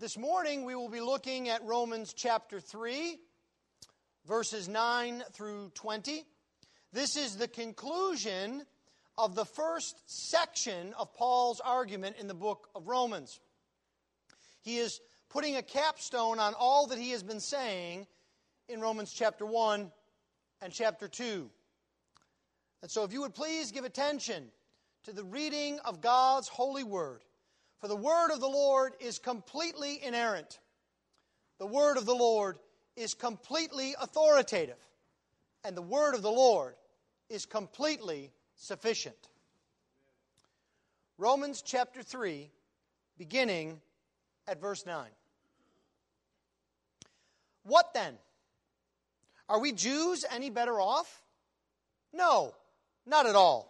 This morning we will be looking at Romans chapter 3, verses 9 through 20. This is the conclusion of the first section of Paul's argument in the book of Romans. He is putting a capstone on all that he has been saying in Romans chapter 1 and chapter 2. And so, if you would please give attention to the reading of God's holy word. For the word of the Lord is completely inerrant. The word of the Lord is completely authoritative. And the word of the Lord is completely sufficient. Romans chapter 3, beginning at verse 9. What then? Are we Jews any better off? No, not at all.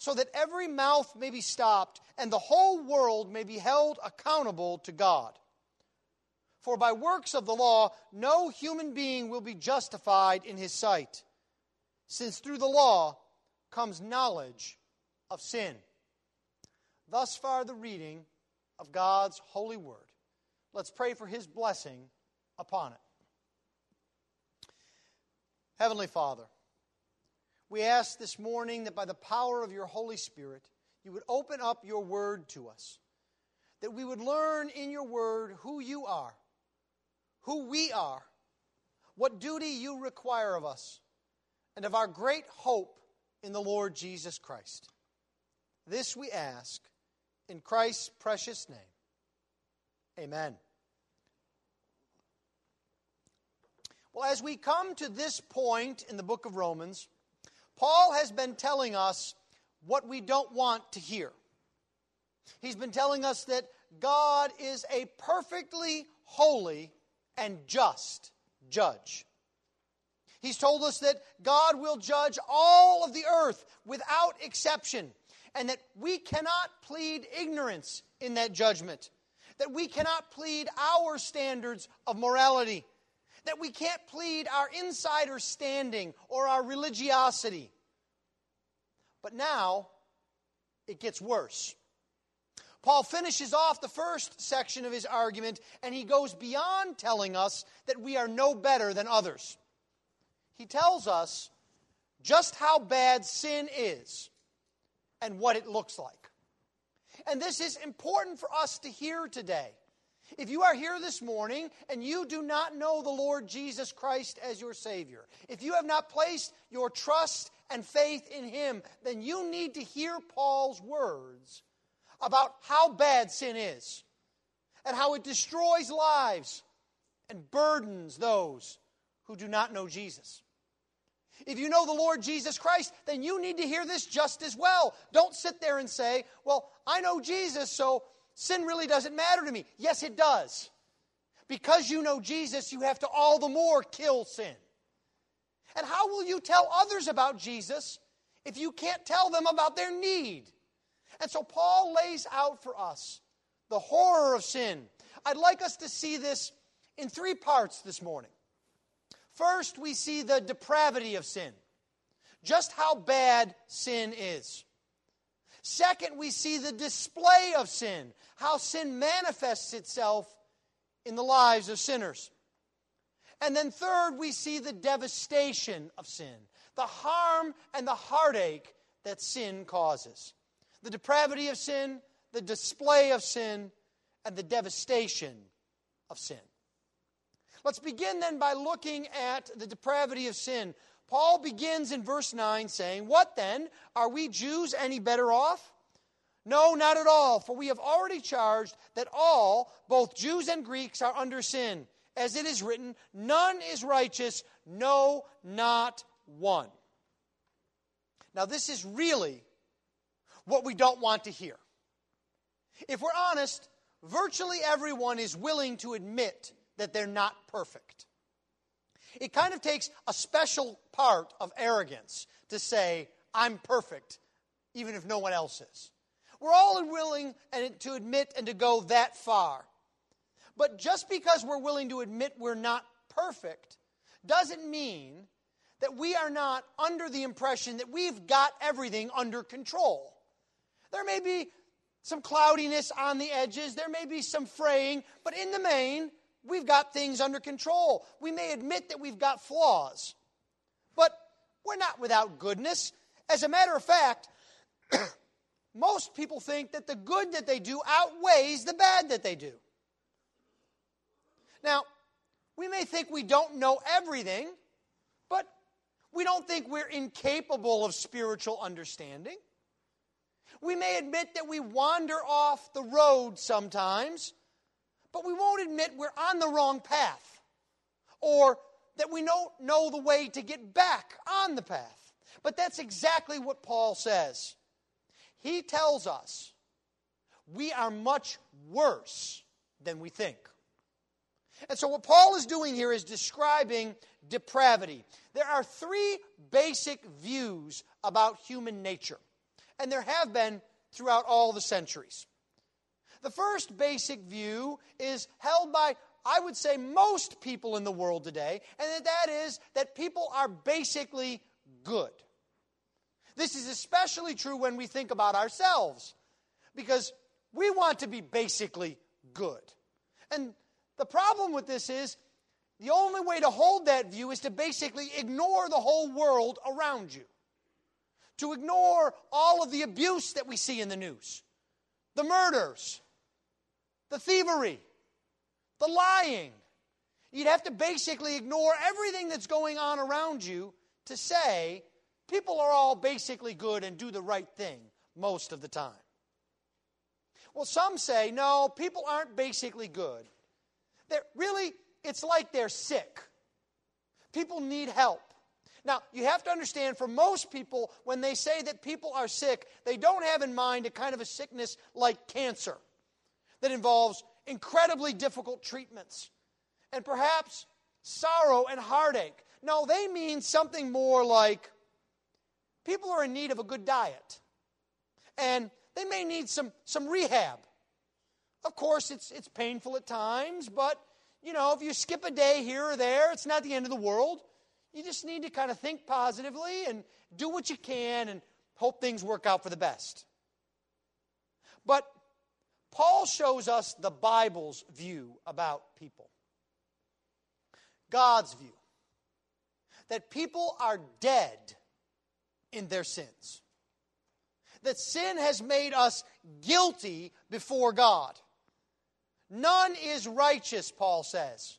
so that every mouth may be stopped and the whole world may be held accountable to God. For by works of the law, no human being will be justified in his sight, since through the law comes knowledge of sin. Thus far, the reading of God's holy word. Let's pray for his blessing upon it. Heavenly Father, we ask this morning that by the power of your Holy Spirit, you would open up your word to us, that we would learn in your word who you are, who we are, what duty you require of us, and of our great hope in the Lord Jesus Christ. This we ask in Christ's precious name. Amen. Well, as we come to this point in the book of Romans, Paul has been telling us what we don't want to hear. He's been telling us that God is a perfectly holy and just judge. He's told us that God will judge all of the earth without exception, and that we cannot plead ignorance in that judgment, that we cannot plead our standards of morality that we can't plead our insider standing or our religiosity. But now, it gets worse. Paul finishes off the first section of his argument and he goes beyond telling us that we are no better than others. He tells us just how bad sin is and what it looks like. And this is important for us to hear today if you are here this morning and you do not know the Lord Jesus Christ as your Savior, if you have not placed your trust and faith in Him, then you need to hear Paul's words about how bad sin is and how it destroys lives and burdens those who do not know Jesus. If you know the Lord Jesus Christ, then you need to hear this just as well. Don't sit there and say, Well, I know Jesus, so sin really doesn't matter to me. Yes, it does. Because you know Jesus, you have to all the more kill sin. And how will you tell others about Jesus if you can't tell them about their need? And so Paul lays out for us the horror of sin. I'd like us to see this in three parts this morning. First, we see the depravity of sin, just how bad sin is. Second, we see the display of sin, how sin manifests itself in the lives of sinners. And then third, we see the devastation of sin, the harm and the heartache that sin causes. The depravity of sin, the display of sin, and the devastation of sin. Let's begin then by looking at the depravity of sin. Paul begins in verse 9 saying, What then? Are we Jews any better off? No, not at all, for we have already charged that all, both Jews and Greeks, are under sin. As it is written, None is righteous, no, not one. Now, this is really what we don't want to hear. If we're honest, virtually everyone is willing to admit that they're not perfect. It kind of takes a special part of arrogance to say, I'm perfect, even if no one else is. We're all willing to admit and to go that far. But just because we're willing to admit we're not perfect doesn't mean that we are not under the impression that we've got everything under control. There may be some cloudiness on the edges, there may be some fraying, but in the main, we've got things under control. We may admit that we've got flaws, but we're not without goodness. As a matter of fact, most people think that the good that they do outweighs the bad that they do. Now, we may think we don't know everything, but we don't think we're incapable of spiritual understanding. We may admit that we wander off the road sometimes, but we won't admit we're on the wrong path or that we don't know the way to get back on the path. But that's exactly what Paul says. He tells us we are much worse than we think. And so, what Paul is doing here is describing depravity. There are three basic views about human nature, and there have been throughout all the centuries. The first basic view is held by, I would say, most people in the world today, and that is that people are basically good. This is especially true when we think about ourselves, because we want to be basically good. And the problem with this is the only way to hold that view is to basically ignore the whole world around you, to ignore all of the abuse that we see in the news, the murders, the thievery, the lying. You'd have to basically ignore everything that's going on around you to say people are all basically good and do the right thing most of the time. Well, some say, no, people aren't basically good. They're, really, it's like they're sick. People need help. Now, you have to understand for most people, when they say that people are sick, they don't have in mind a kind of a sickness like cancer that involves incredibly difficult treatments and perhaps sorrow and heartache. No, they mean something more like people are in need of a good diet and they may need some, some rehab. Of course, it's, it's painful at times, but you know, if you skip a day here or there, it's not the end of the world. You just need to kind of think positively and do what you can and hope things work out for the best. But Paul shows us the Bible's view about people. God's view. That people are dead in their sins. That sin has made us guilty before God. None is righteous, Paul says.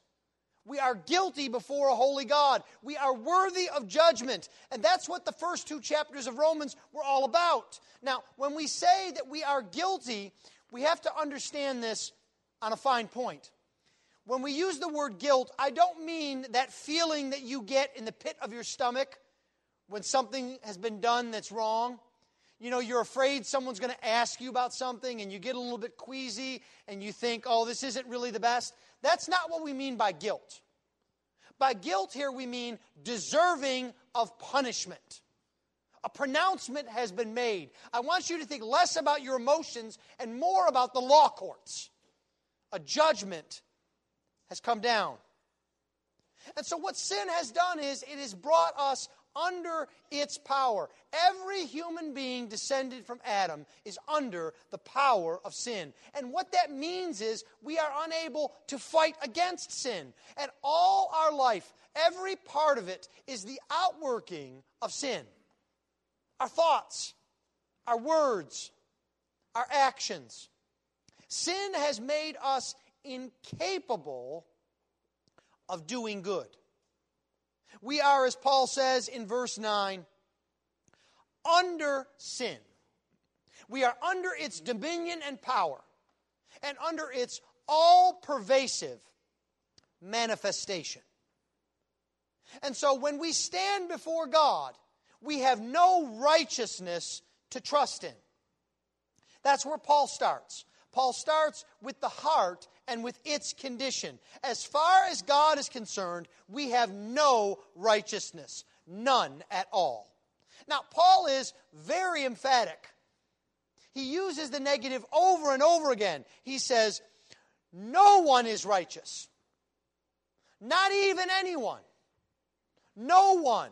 We are guilty before a holy God. We are worthy of judgment. And that's what the first two chapters of Romans were all about. Now, when we say that we are guilty, we have to understand this on a fine point. When we use the word guilt, I don't mean that feeling that you get in the pit of your stomach when something has been done that's wrong you know, you're afraid someone's going to ask you about something and you get a little bit queasy and you think, oh, this isn't really the best. That's not what we mean by guilt. By guilt, here we mean deserving of punishment. A pronouncement has been made. I want you to think less about your emotions and more about the law courts. A judgment has come down. And so, what sin has done is it has brought us under its power. Every human being descended from Adam is under the power of sin. And what that means is we are unable to fight against sin. And all our life, every part of it, is the outworking of sin. Our thoughts, our words, our actions. Sin has made us incapable of doing good. We are, as Paul says in verse 9, under sin. We are under its dominion and power, and under its all pervasive manifestation. And so when we stand before God, we have no righteousness to trust in. That's where Paul starts. Paul starts with the heart and with its condition. As far as God is concerned, we have no righteousness, none at all. Now, Paul is very emphatic. He uses the negative over and over again. He says, No one is righteous, not even anyone. No one.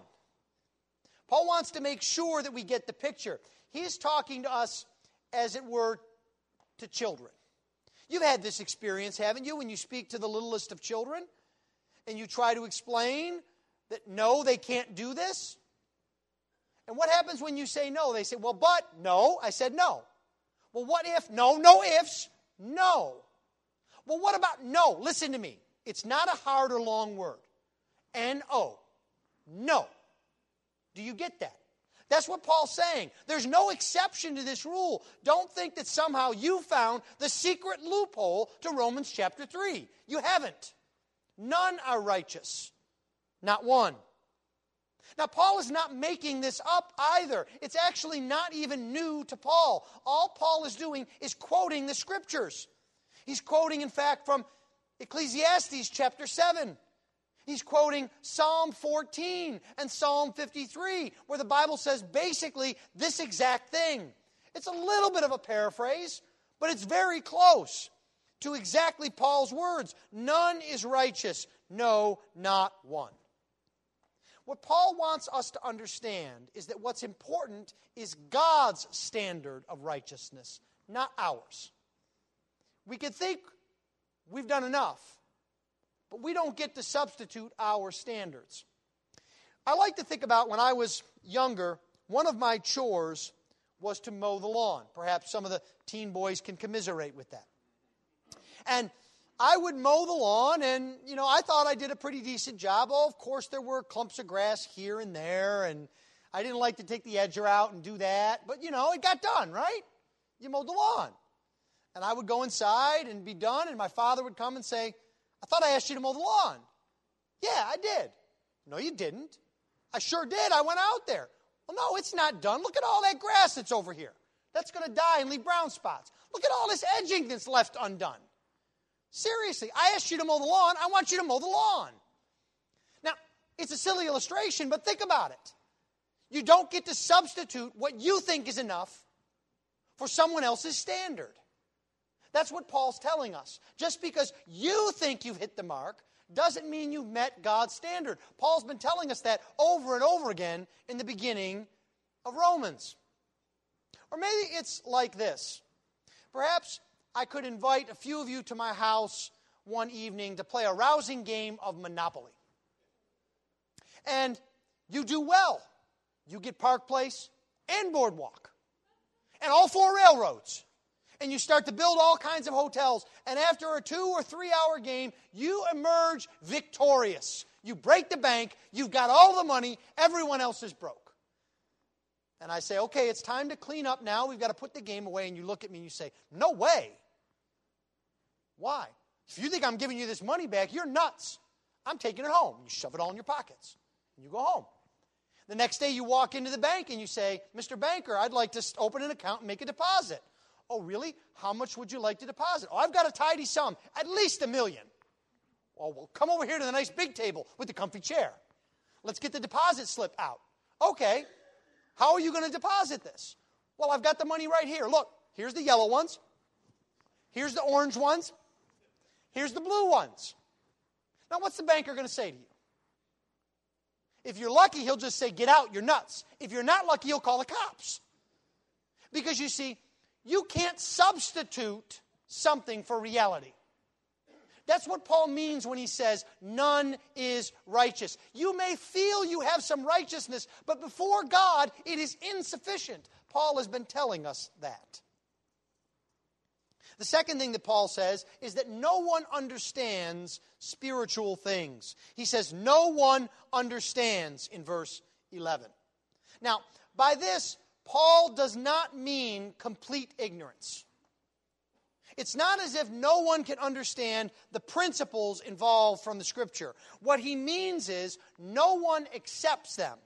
Paul wants to make sure that we get the picture. He's talking to us, as it were, to children. You've had this experience, haven't you, when you speak to the littlest of children and you try to explain that no, they can't do this? And what happens when you say no? They say, well, but, no. I said no. Well, what if? No, no ifs. No. Well, what about no? Listen to me. It's not a hard or long word. N O. No. Do you get that? That's what Paul's saying. There's no exception to this rule. Don't think that somehow you found the secret loophole to Romans chapter 3. You haven't. None are righteous, not one. Now, Paul is not making this up either. It's actually not even new to Paul. All Paul is doing is quoting the scriptures. He's quoting, in fact, from Ecclesiastes chapter 7. He's quoting Psalm 14 and Psalm 53, where the Bible says basically this exact thing. It's a little bit of a paraphrase, but it's very close to exactly Paul's words. None is righteous, no, not one. What Paul wants us to understand is that what's important is God's standard of righteousness, not ours. We could think we've done enough. But we don't get to substitute our standards. I like to think about when I was younger, one of my chores was to mow the lawn. Perhaps some of the teen boys can commiserate with that. And I would mow the lawn, and, you know, I thought I did a pretty decent job. Oh, of course, there were clumps of grass here and there, and I didn't like to take the edger out and do that. But, you know, it got done, right? You mowed the lawn. And I would go inside and be done, and my father would come and say, I thought I asked you to mow the lawn. Yeah, I did. No, you didn't. I sure did. I went out there. Well, no, it's not done. Look at all that grass that's over here. That's going to die and leave brown spots. Look at all this edging that's left undone. Seriously, I asked you to mow the lawn. I want you to mow the lawn. Now, it's a silly illustration, but think about it. You don't get to substitute what you think is enough for someone else's standard. That's what Paul's telling us. Just because you think you've hit the mark doesn't mean you've met God's standard. Paul's been telling us that over and over again in the beginning of Romans. Or maybe it's like this. Perhaps I could invite a few of you to my house one evening to play a rousing game of Monopoly. And you do well. You get Park Place and Boardwalk and all four railroads and you start to build all kinds of hotels. And after a two or three hour game, you emerge victorious. You break the bank, you've got all the money, everyone else is broke. And I say, okay, it's time to clean up now. We've got to put the game away. And you look at me and you say, no way. Why? If you think I'm giving you this money back, you're nuts. I'm taking it home. You shove it all in your pockets and you go home. The next day, you walk into the bank and you say, Mr. Banker, I'd like to open an account and make a deposit. Oh, really? How much would you like to deposit? Oh, I've got a tidy sum, at least a million. Oh, well, come over here to the nice big table with the comfy chair. Let's get the deposit slip out. Okay, how are you going to deposit this? Well, I've got the money right here. Look, here's the yellow ones, here's the orange ones, here's the blue ones. Now, what's the banker going to say to you? If you're lucky, he'll just say, Get out, you're nuts. If you're not lucky, he'll call the cops. Because you see, you can't substitute something for reality. That's what Paul means when he says, none is righteous. You may feel you have some righteousness, but before God, it is insufficient. Paul has been telling us that. The second thing that Paul says is that no one understands spiritual things. He says, No one understands in verse 11. Now, by this, Paul does not mean complete ignorance. It's not as if no one can understand the principles involved from the scripture. What he means is no one accepts them.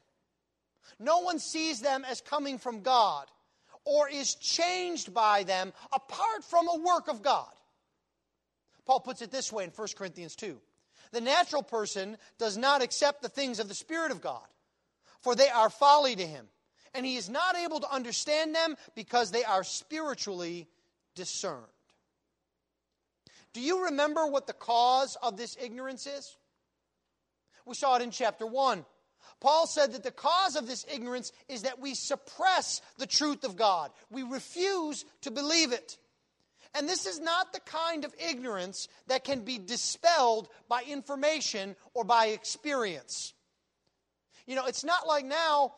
No one sees them as coming from God or is changed by them apart from a work of God. Paul puts it this way in 1 Corinthians 2 The natural person does not accept the things of the Spirit of God, for they are folly to him, and he is not able to understand them because they are spiritually discerned. Do you remember what the cause of this ignorance is? We saw it in chapter 1. Paul said that the cause of this ignorance is that we suppress the truth of God. We refuse to believe it. And this is not the kind of ignorance that can be dispelled by information or by experience. You know, it's not like now,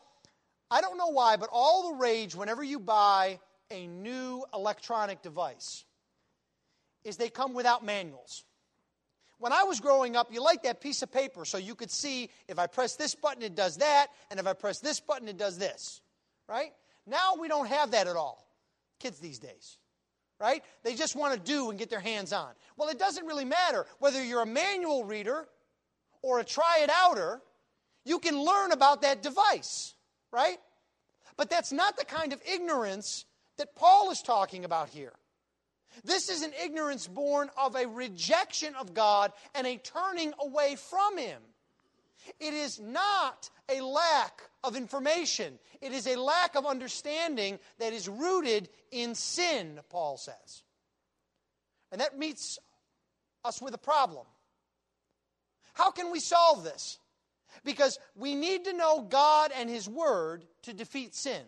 I don't know why, but all the rage whenever you buy a new electronic device is they come without manuals. When I was growing up, you liked that piece of paper so you could see if I press this button, it does that, and if I press this button, it does this. Right? Now we don't have that at all. Kids these days. Right? They just want to do and get their hands on. Well, it doesn't really matter whether you're a manual reader or a try it outer, you can learn about that device. Right? But that's not the kind of ignorance that Paul is talking about here. This is an ignorance born of a rejection of God and a turning away from Him. It is not a lack of information, it is a lack of understanding that is rooted in sin, Paul says. And that meets us with a problem. How can we solve this? Because we need to know God and His Word to defeat sin.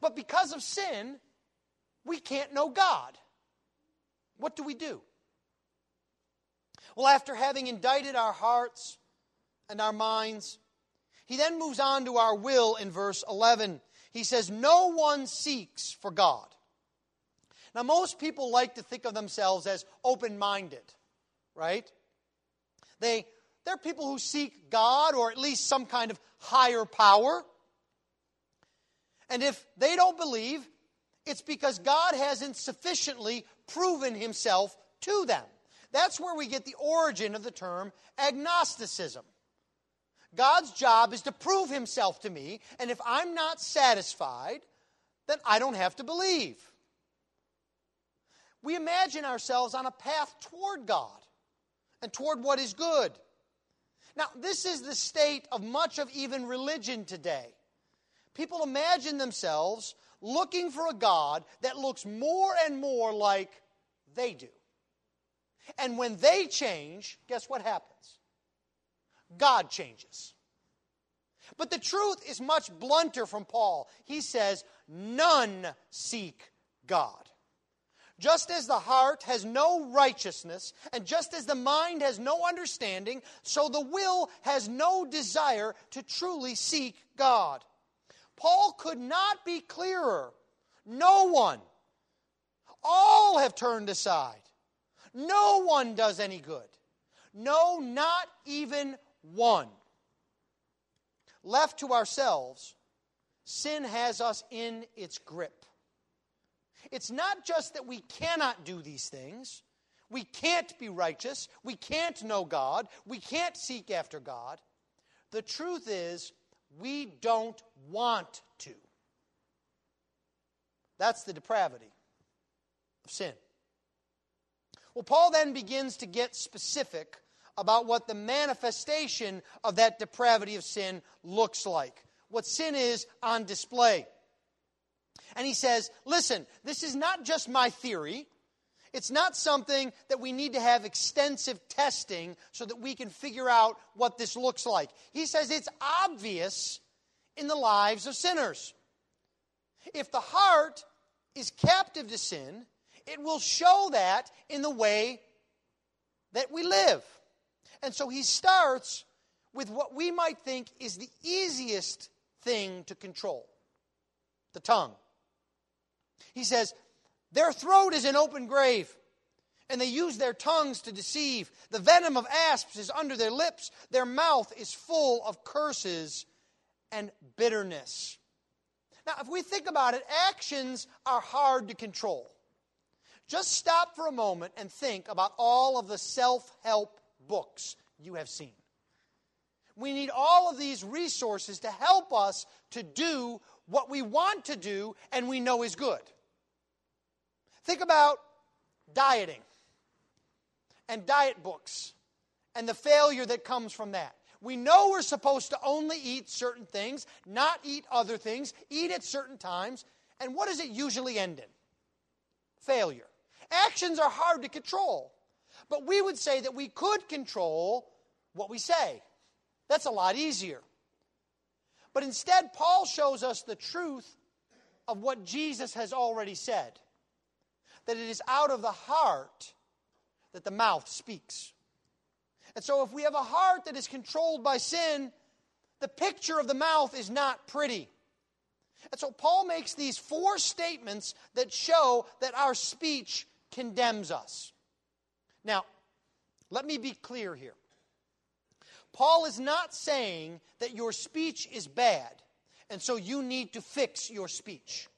But because of sin, we can't know God. What do we do? Well, after having indicted our hearts and our minds, he then moves on to our will in verse 11. He says, No one seeks for God. Now, most people like to think of themselves as open minded, right? They, they're people who seek God or at least some kind of higher power. And if they don't believe, it's because God hasn't sufficiently proven himself to them. That's where we get the origin of the term agnosticism. God's job is to prove himself to me, and if I'm not satisfied, then I don't have to believe. We imagine ourselves on a path toward God and toward what is good. Now, this is the state of much of even religion today. People imagine themselves looking for a God that looks more and more like they do. And when they change, guess what happens? God changes. But the truth is much blunter from Paul. He says, None seek God. Just as the heart has no righteousness, and just as the mind has no understanding, so the will has no desire to truly seek God. Paul could not be clearer. No one. All have turned aside. No one does any good. No, not even one. Left to ourselves, sin has us in its grip. It's not just that we cannot do these things, we can't be righteous, we can't know God, we can't seek after God. The truth is, we don't want to. That's the depravity of sin. Well, Paul then begins to get specific about what the manifestation of that depravity of sin looks like, what sin is on display. And he says, listen, this is not just my theory. It's not something that we need to have extensive testing so that we can figure out what this looks like. He says it's obvious in the lives of sinners. If the heart is captive to sin, it will show that in the way that we live. And so he starts with what we might think is the easiest thing to control the tongue. He says, Their throat is an open grave, and they use their tongues to deceive. The venom of asps is under their lips. Their mouth is full of curses and bitterness. Now, if we think about it, actions are hard to control. Just stop for a moment and think about all of the self help books you have seen. We need all of these resources to help us to do what we want to do and we know is good. Think about dieting and diet books and the failure that comes from that. We know we're supposed to only eat certain things, not eat other things, eat at certain times. And what does it usually end in? Failure. Actions are hard to control. But we would say that we could control what we say. That's a lot easier. But instead, Paul shows us the truth of what Jesus has already said that it is out of the heart that the mouth speaks. And so, if we have a heart that is controlled by sin, the picture of the mouth is not pretty. And so, Paul makes these four statements that show that our speech condemns us. Now, let me be clear here. Paul is not saying that your speech is bad, and so you need to fix your speech.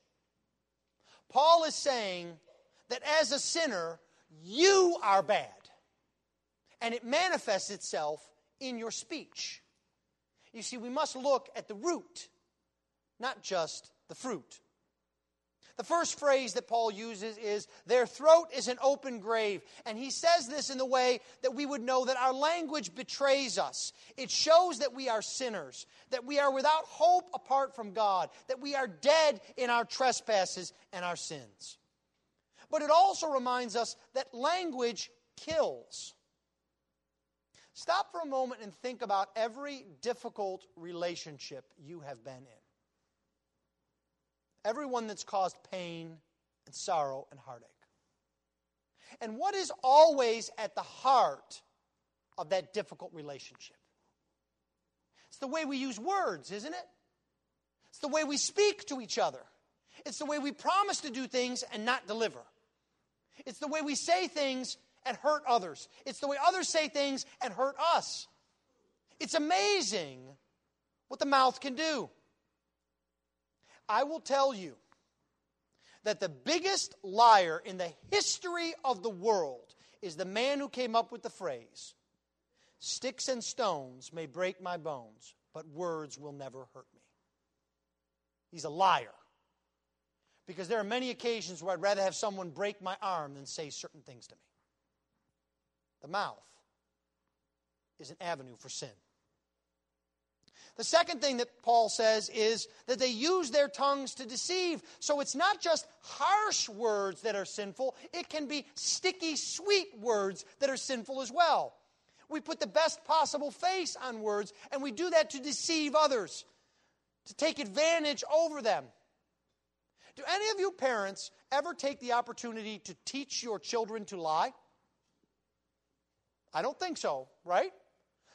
Paul is saying that as a sinner, you are bad, and it manifests itself in your speech. You see, we must look at the root, not just the fruit. The first phrase that Paul uses is, Their throat is an open grave. And he says this in the way that we would know that our language betrays us. It shows that we are sinners, that we are without hope apart from God, that we are dead in our trespasses and our sins. But it also reminds us that language kills. Stop for a moment and think about every difficult relationship you have been in everyone that's caused pain and sorrow and heartache. And what is always at the heart of that difficult relationship? It's the way we use words, isn't it? It's the way we speak to each other. It's the way we promise to do things and not deliver. It's the way we say things and hurt others. It's the way others say things and hurt us. It's amazing what the mouth can do. I will tell you that the biggest liar in the history of the world is the man who came up with the phrase Sticks and stones may break my bones, but words will never hurt me. He's a liar. Because there are many occasions where I'd rather have someone break my arm than say certain things to me. The mouth is an avenue for sin. The second thing that Paul says is that they use their tongues to deceive. So it's not just harsh words that are sinful, it can be sticky, sweet words that are sinful as well. We put the best possible face on words, and we do that to deceive others, to take advantage over them. Do any of you parents ever take the opportunity to teach your children to lie? I don't think so, right?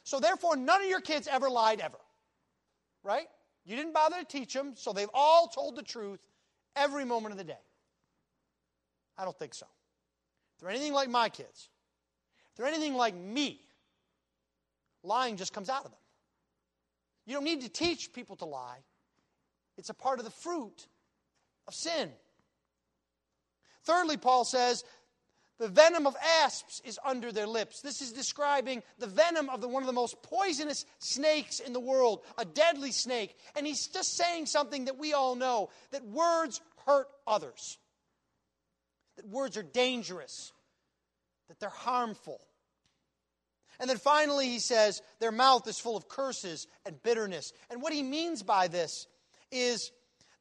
So, therefore, none of your kids ever lied ever right? You didn't bother to teach them, so they've all told the truth every moment of the day. I don't think so. If they're anything like my kids, if they're anything like me, lying just comes out of them. You don't need to teach people to lie, it's a part of the fruit of sin. Thirdly, Paul says the venom of asps is under their lips. This is describing the venom of the, one of the most poisonous snakes in the world, a deadly snake. And he's just saying something that we all know that words hurt others, that words are dangerous, that they're harmful. And then finally, he says, their mouth is full of curses and bitterness. And what he means by this is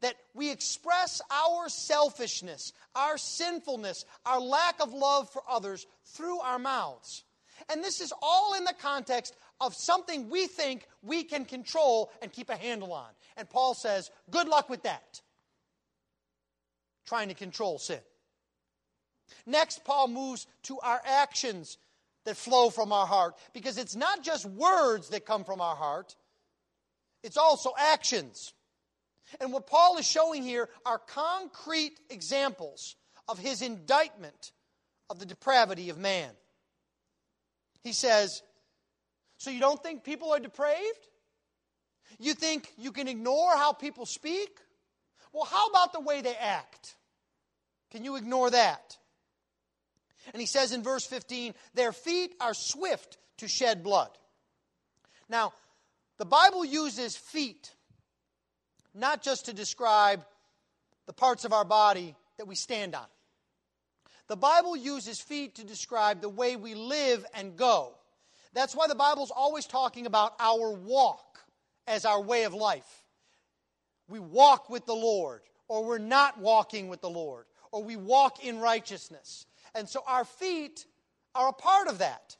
that we express our selfishness, our sinfulness, our lack of love for others through our mouths. And this is all in the context of something we think we can control and keep a handle on. And Paul says, good luck with that. Trying to control sin. Next, Paul moves to our actions that flow from our heart because it's not just words that come from our heart, it's also actions. And what Paul is showing here are concrete examples of his indictment of the depravity of man. He says, So you don't think people are depraved? You think you can ignore how people speak? Well, how about the way they act? Can you ignore that? And he says in verse 15, Their feet are swift to shed blood. Now, the Bible uses feet not just to describe the parts of our body that we stand on. The Bible uses feet to describe the way we live and go. That's why the Bible's always talking about our walk as our way of life. We walk with the Lord, or we're not walking with the Lord, or we walk in righteousness. And so our feet are a part of that.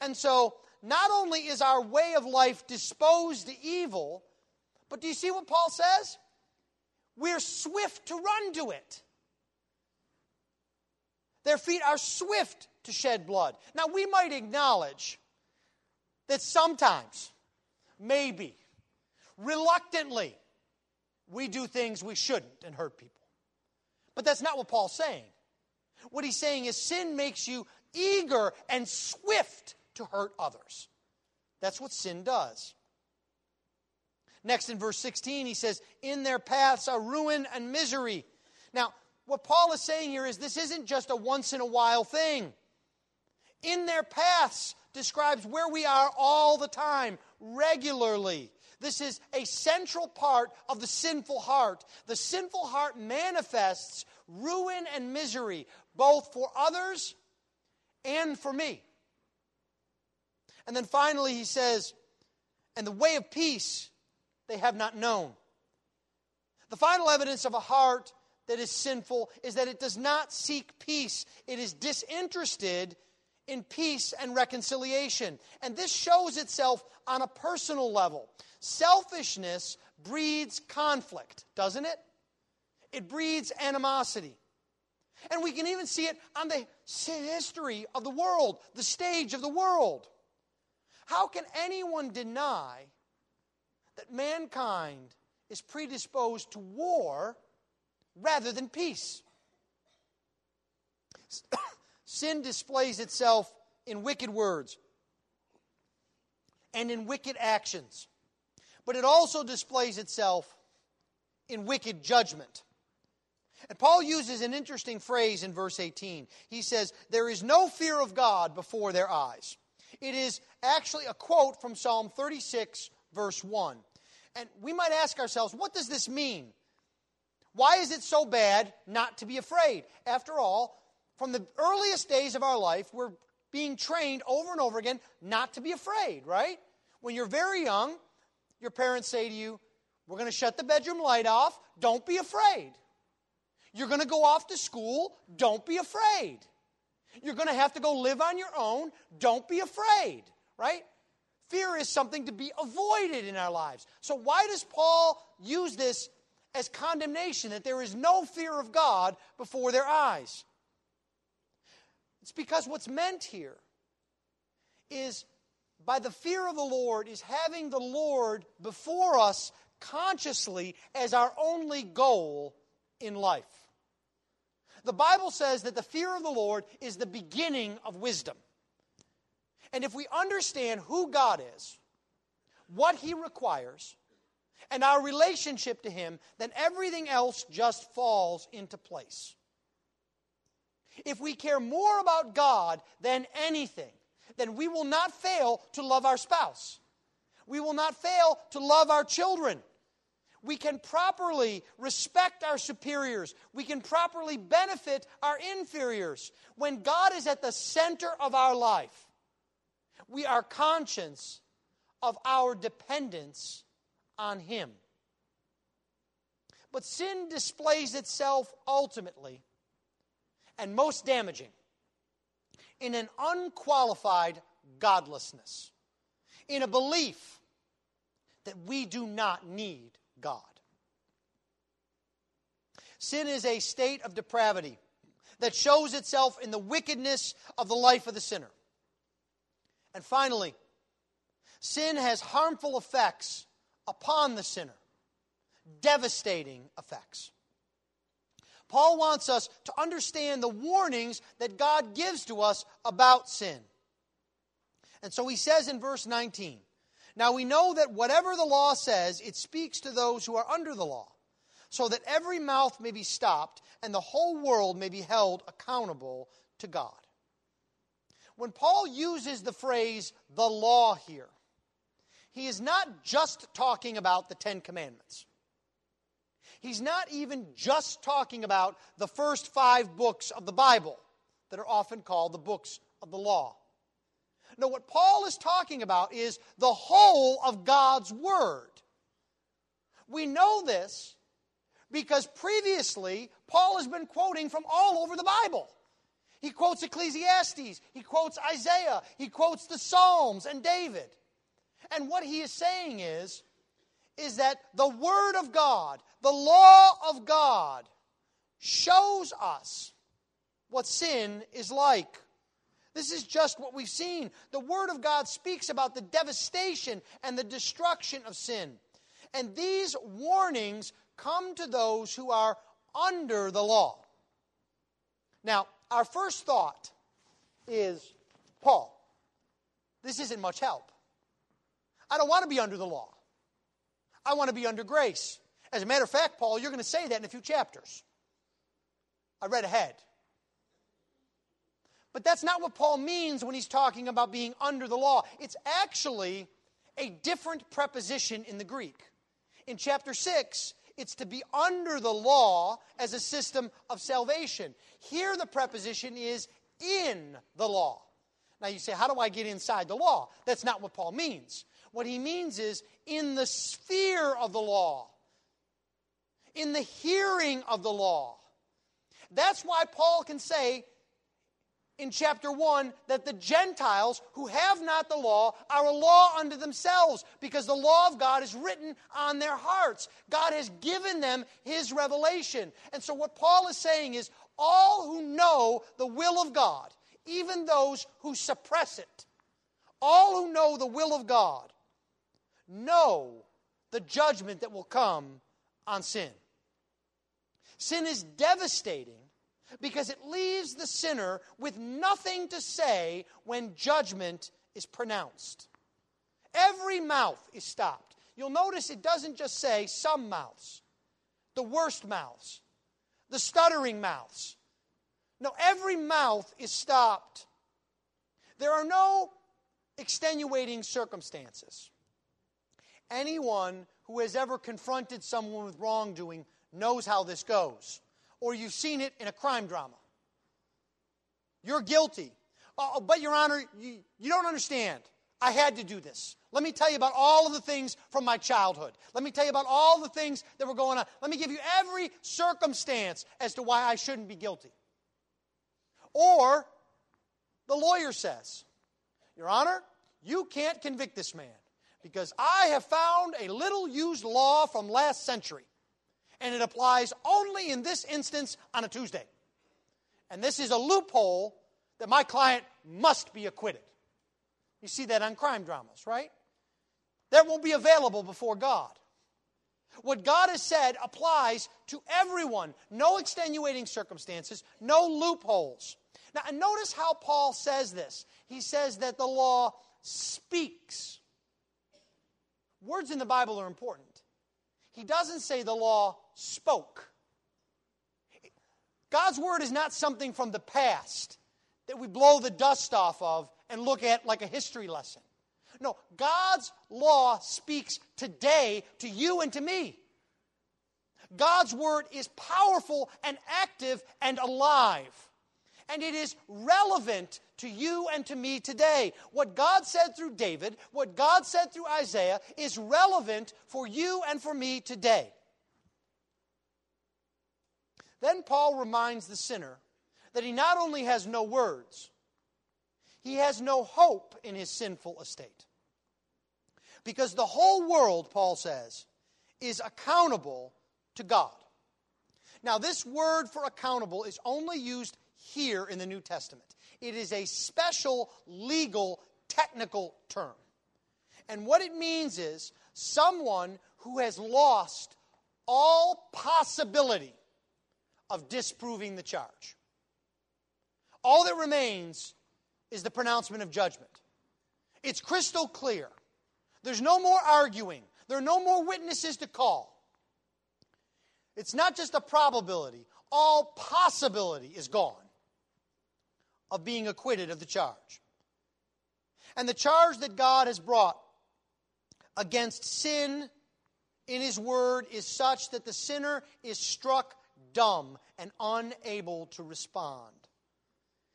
And so not only is our way of life disposed to evil, but do you see what Paul says? We're swift to run to it. Their feet are swift to shed blood. Now, we might acknowledge that sometimes, maybe, reluctantly, we do things we shouldn't and hurt people. But that's not what Paul's saying. What he's saying is sin makes you eager and swift to hurt others. That's what sin does. Next in verse 16, he says, In their paths are ruin and misery. Now, what Paul is saying here is this isn't just a once in a while thing. In their paths describes where we are all the time, regularly. This is a central part of the sinful heart. The sinful heart manifests ruin and misery, both for others and for me. And then finally, he says, And the way of peace they have not known. The final evidence of a heart that is sinful is that it does not seek peace, it is disinterested in peace and reconciliation. And this shows itself on a personal level. Selfishness breeds conflict, doesn't it? It breeds animosity. And we can even see it on the history of the world, the stage of the world. How can anyone deny that mankind is predisposed to war rather than peace. Sin displays itself in wicked words and in wicked actions, but it also displays itself in wicked judgment. And Paul uses an interesting phrase in verse 18. He says, There is no fear of God before their eyes. It is actually a quote from Psalm 36, verse 1. And we might ask ourselves, what does this mean? Why is it so bad not to be afraid? After all, from the earliest days of our life, we're being trained over and over again not to be afraid, right? When you're very young, your parents say to you, We're going to shut the bedroom light off. Don't be afraid. You're going to go off to school. Don't be afraid. You're going to have to go live on your own. Don't be afraid, right? Fear is something to be avoided in our lives. So, why does Paul use this as condemnation that there is no fear of God before their eyes? It's because what's meant here is by the fear of the Lord, is having the Lord before us consciously as our only goal in life. The Bible says that the fear of the Lord is the beginning of wisdom. And if we understand who God is, what He requires, and our relationship to Him, then everything else just falls into place. If we care more about God than anything, then we will not fail to love our spouse. We will not fail to love our children. We can properly respect our superiors. We can properly benefit our inferiors. When God is at the center of our life, we are conscious of our dependence on Him. But sin displays itself ultimately and most damaging in an unqualified godlessness, in a belief that we do not need God. Sin is a state of depravity that shows itself in the wickedness of the life of the sinner. And finally, sin has harmful effects upon the sinner, devastating effects. Paul wants us to understand the warnings that God gives to us about sin. And so he says in verse 19 Now we know that whatever the law says, it speaks to those who are under the law, so that every mouth may be stopped and the whole world may be held accountable to God. When Paul uses the phrase the law here, he is not just talking about the Ten Commandments. He's not even just talking about the first five books of the Bible that are often called the books of the law. No, what Paul is talking about is the whole of God's Word. We know this because previously Paul has been quoting from all over the Bible. He quotes Ecclesiastes, he quotes Isaiah, he quotes the Psalms and David. And what he is saying is, is that the Word of God, the law of God, shows us what sin is like. This is just what we've seen. The Word of God speaks about the devastation and the destruction of sin. And these warnings come to those who are under the law. Now, our first thought is Paul, this isn't much help. I don't want to be under the law. I want to be under grace. As a matter of fact, Paul, you're going to say that in a few chapters. I read ahead. But that's not what Paul means when he's talking about being under the law. It's actually a different preposition in the Greek. In chapter 6, it's to be under the law as a system of salvation. Here, the preposition is in the law. Now, you say, how do I get inside the law? That's not what Paul means. What he means is in the sphere of the law, in the hearing of the law. That's why Paul can say in chapter 1 that the Gentiles who have not the law are a law unto themselves because the law of God is written on their hearts. God has given them his revelation. And so, what Paul is saying is all who know the will of God, even those who suppress it, all who know the will of God, know the judgment that will come on sin. Sin is devastating because it leaves the sinner with nothing to say when judgment is pronounced. Every mouth is stopped. You'll notice it doesn't just say some mouths, the worst mouths, the stuttering mouths. No, every mouth is stopped. There are no extenuating circumstances. Anyone who has ever confronted someone with wrongdoing knows how this goes, or you've seen it in a crime drama. You're guilty. Uh, oh, but, Your Honor, you, you don't understand. I had to do this. Let me tell you about all of the things from my childhood. Let me tell you about all the things that were going on. Let me give you every circumstance as to why I shouldn't be guilty. Or the lawyer says, Your Honor, you can't convict this man because I have found a little used law from last century, and it applies only in this instance on a Tuesday. And this is a loophole that my client must be acquitted. You see that on crime dramas, right? That won't be available before God. What God has said applies to everyone. No extenuating circumstances, no loopholes. Now, notice how Paul says this. He says that the law speaks. Words in the Bible are important. He doesn't say the law spoke. God's word is not something from the past that we blow the dust off of and look at like a history lesson. No, God's law speaks today to you and to me. God's word is powerful and active and alive and it is relevant to you and to me today. What God said through David, what God said through Isaiah, is relevant for you and for me today. Then Paul reminds the sinner that he not only has no words, he has no hope in his sinful estate. Because the whole world, Paul says, is accountable to God. Now, this word for accountable is only used here in the New Testament. It is a special legal technical term. And what it means is someone who has lost all possibility of disproving the charge. All that remains is the pronouncement of judgment. It's crystal clear. There's no more arguing, there are no more witnesses to call. It's not just a probability, all possibility is gone of being acquitted of the charge. And the charge that God has brought against sin in His Word is such that the sinner is struck dumb and unable to respond.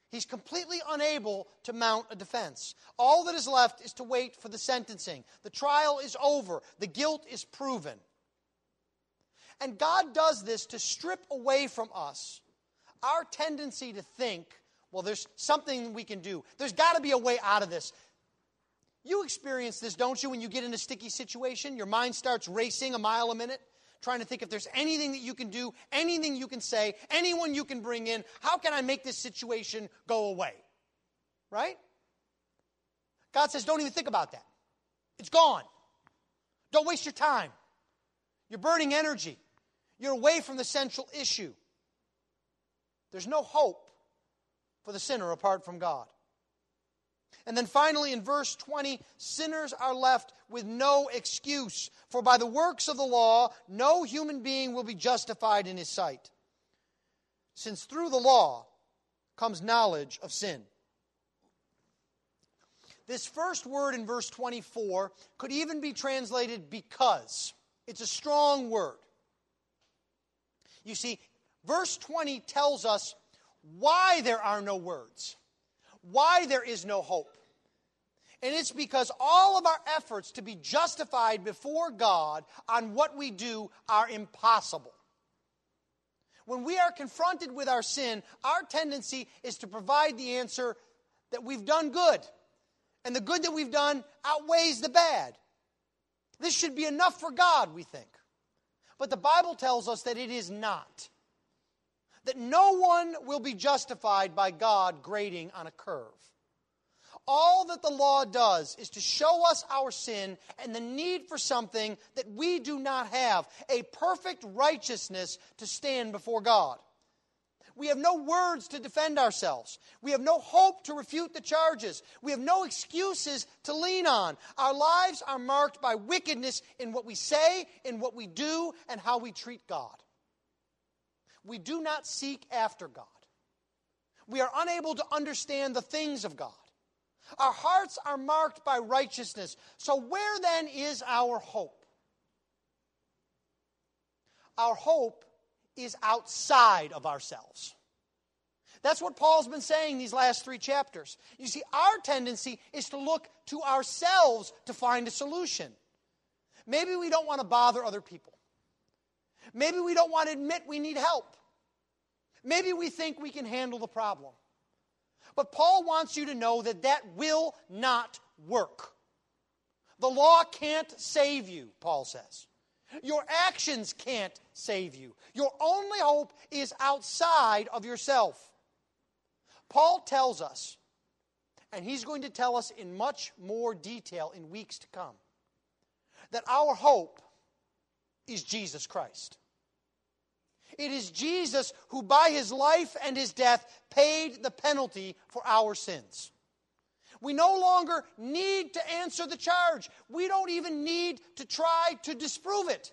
He's completely unable to mount a defense. All that is left is to wait for the sentencing. The trial is over, the guilt is proven. And God does this to strip away from us our tendency to think, well, there's something we can do. There's got to be a way out of this. You experience this, don't you, when you get in a sticky situation? Your mind starts racing a mile a minute, trying to think if there's anything that you can do, anything you can say, anyone you can bring in. How can I make this situation go away? Right? God says, don't even think about that. It's gone. Don't waste your time. You're burning energy. You're away from the central issue. There's no hope for the sinner apart from God. And then finally, in verse 20, sinners are left with no excuse, for by the works of the law, no human being will be justified in his sight, since through the law comes knowledge of sin. This first word in verse 24 could even be translated because. It's a strong word. You see, verse 20 tells us why there are no words why there is no hope. And it's because all of our efforts to be justified before God on what we do are impossible. When we are confronted with our sin, our tendency is to provide the answer that we've done good. And the good that we've done outweighs the bad. This should be enough for God, we think. But the Bible tells us that it is not that no one will be justified by God grading on a curve. All that the law does is to show us our sin and the need for something that we do not have a perfect righteousness to stand before God. We have no words to defend ourselves. We have no hope to refute the charges. We have no excuses to lean on. Our lives are marked by wickedness in what we say, in what we do, and how we treat God we do not seek after God. We are unable to understand the things of God. Our hearts are marked by righteousness. So, where then is our hope? Our hope is outside of ourselves. That's what Paul's been saying these last three chapters. You see, our tendency is to look to ourselves to find a solution. Maybe we don't want to bother other people. Maybe we don't want to admit we need help. Maybe we think we can handle the problem. But Paul wants you to know that that will not work. The law can't save you, Paul says. Your actions can't save you. Your only hope is outside of yourself. Paul tells us, and he's going to tell us in much more detail in weeks to come, that our hope is Jesus Christ. It is Jesus who, by his life and his death, paid the penalty for our sins. We no longer need to answer the charge. We don't even need to try to disprove it.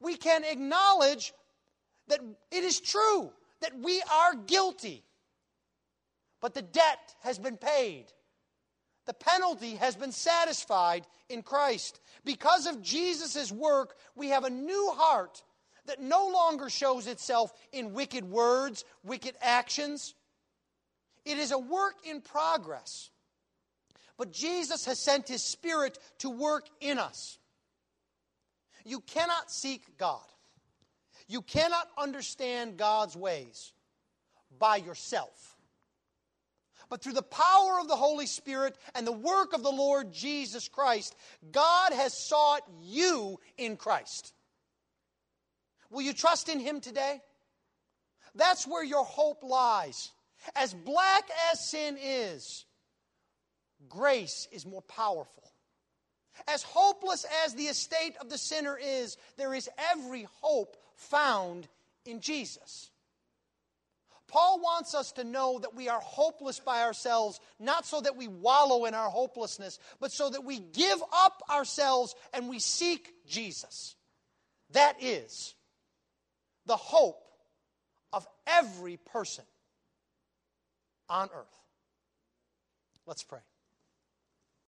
We can acknowledge that it is true that we are guilty, but the debt has been paid. The penalty has been satisfied in Christ. Because of Jesus' work, we have a new heart that no longer shows itself in wicked words, wicked actions. It is a work in progress. But Jesus has sent his Spirit to work in us. You cannot seek God. You cannot understand God's ways by yourself. But through the power of the Holy Spirit and the work of the Lord Jesus Christ, God has sought you in Christ. Will you trust in Him today? That's where your hope lies. As black as sin is, grace is more powerful. As hopeless as the estate of the sinner is, there is every hope found in Jesus. Paul wants us to know that we are hopeless by ourselves, not so that we wallow in our hopelessness, but so that we give up ourselves and we seek Jesus. That is the hope of every person on earth. Let's pray.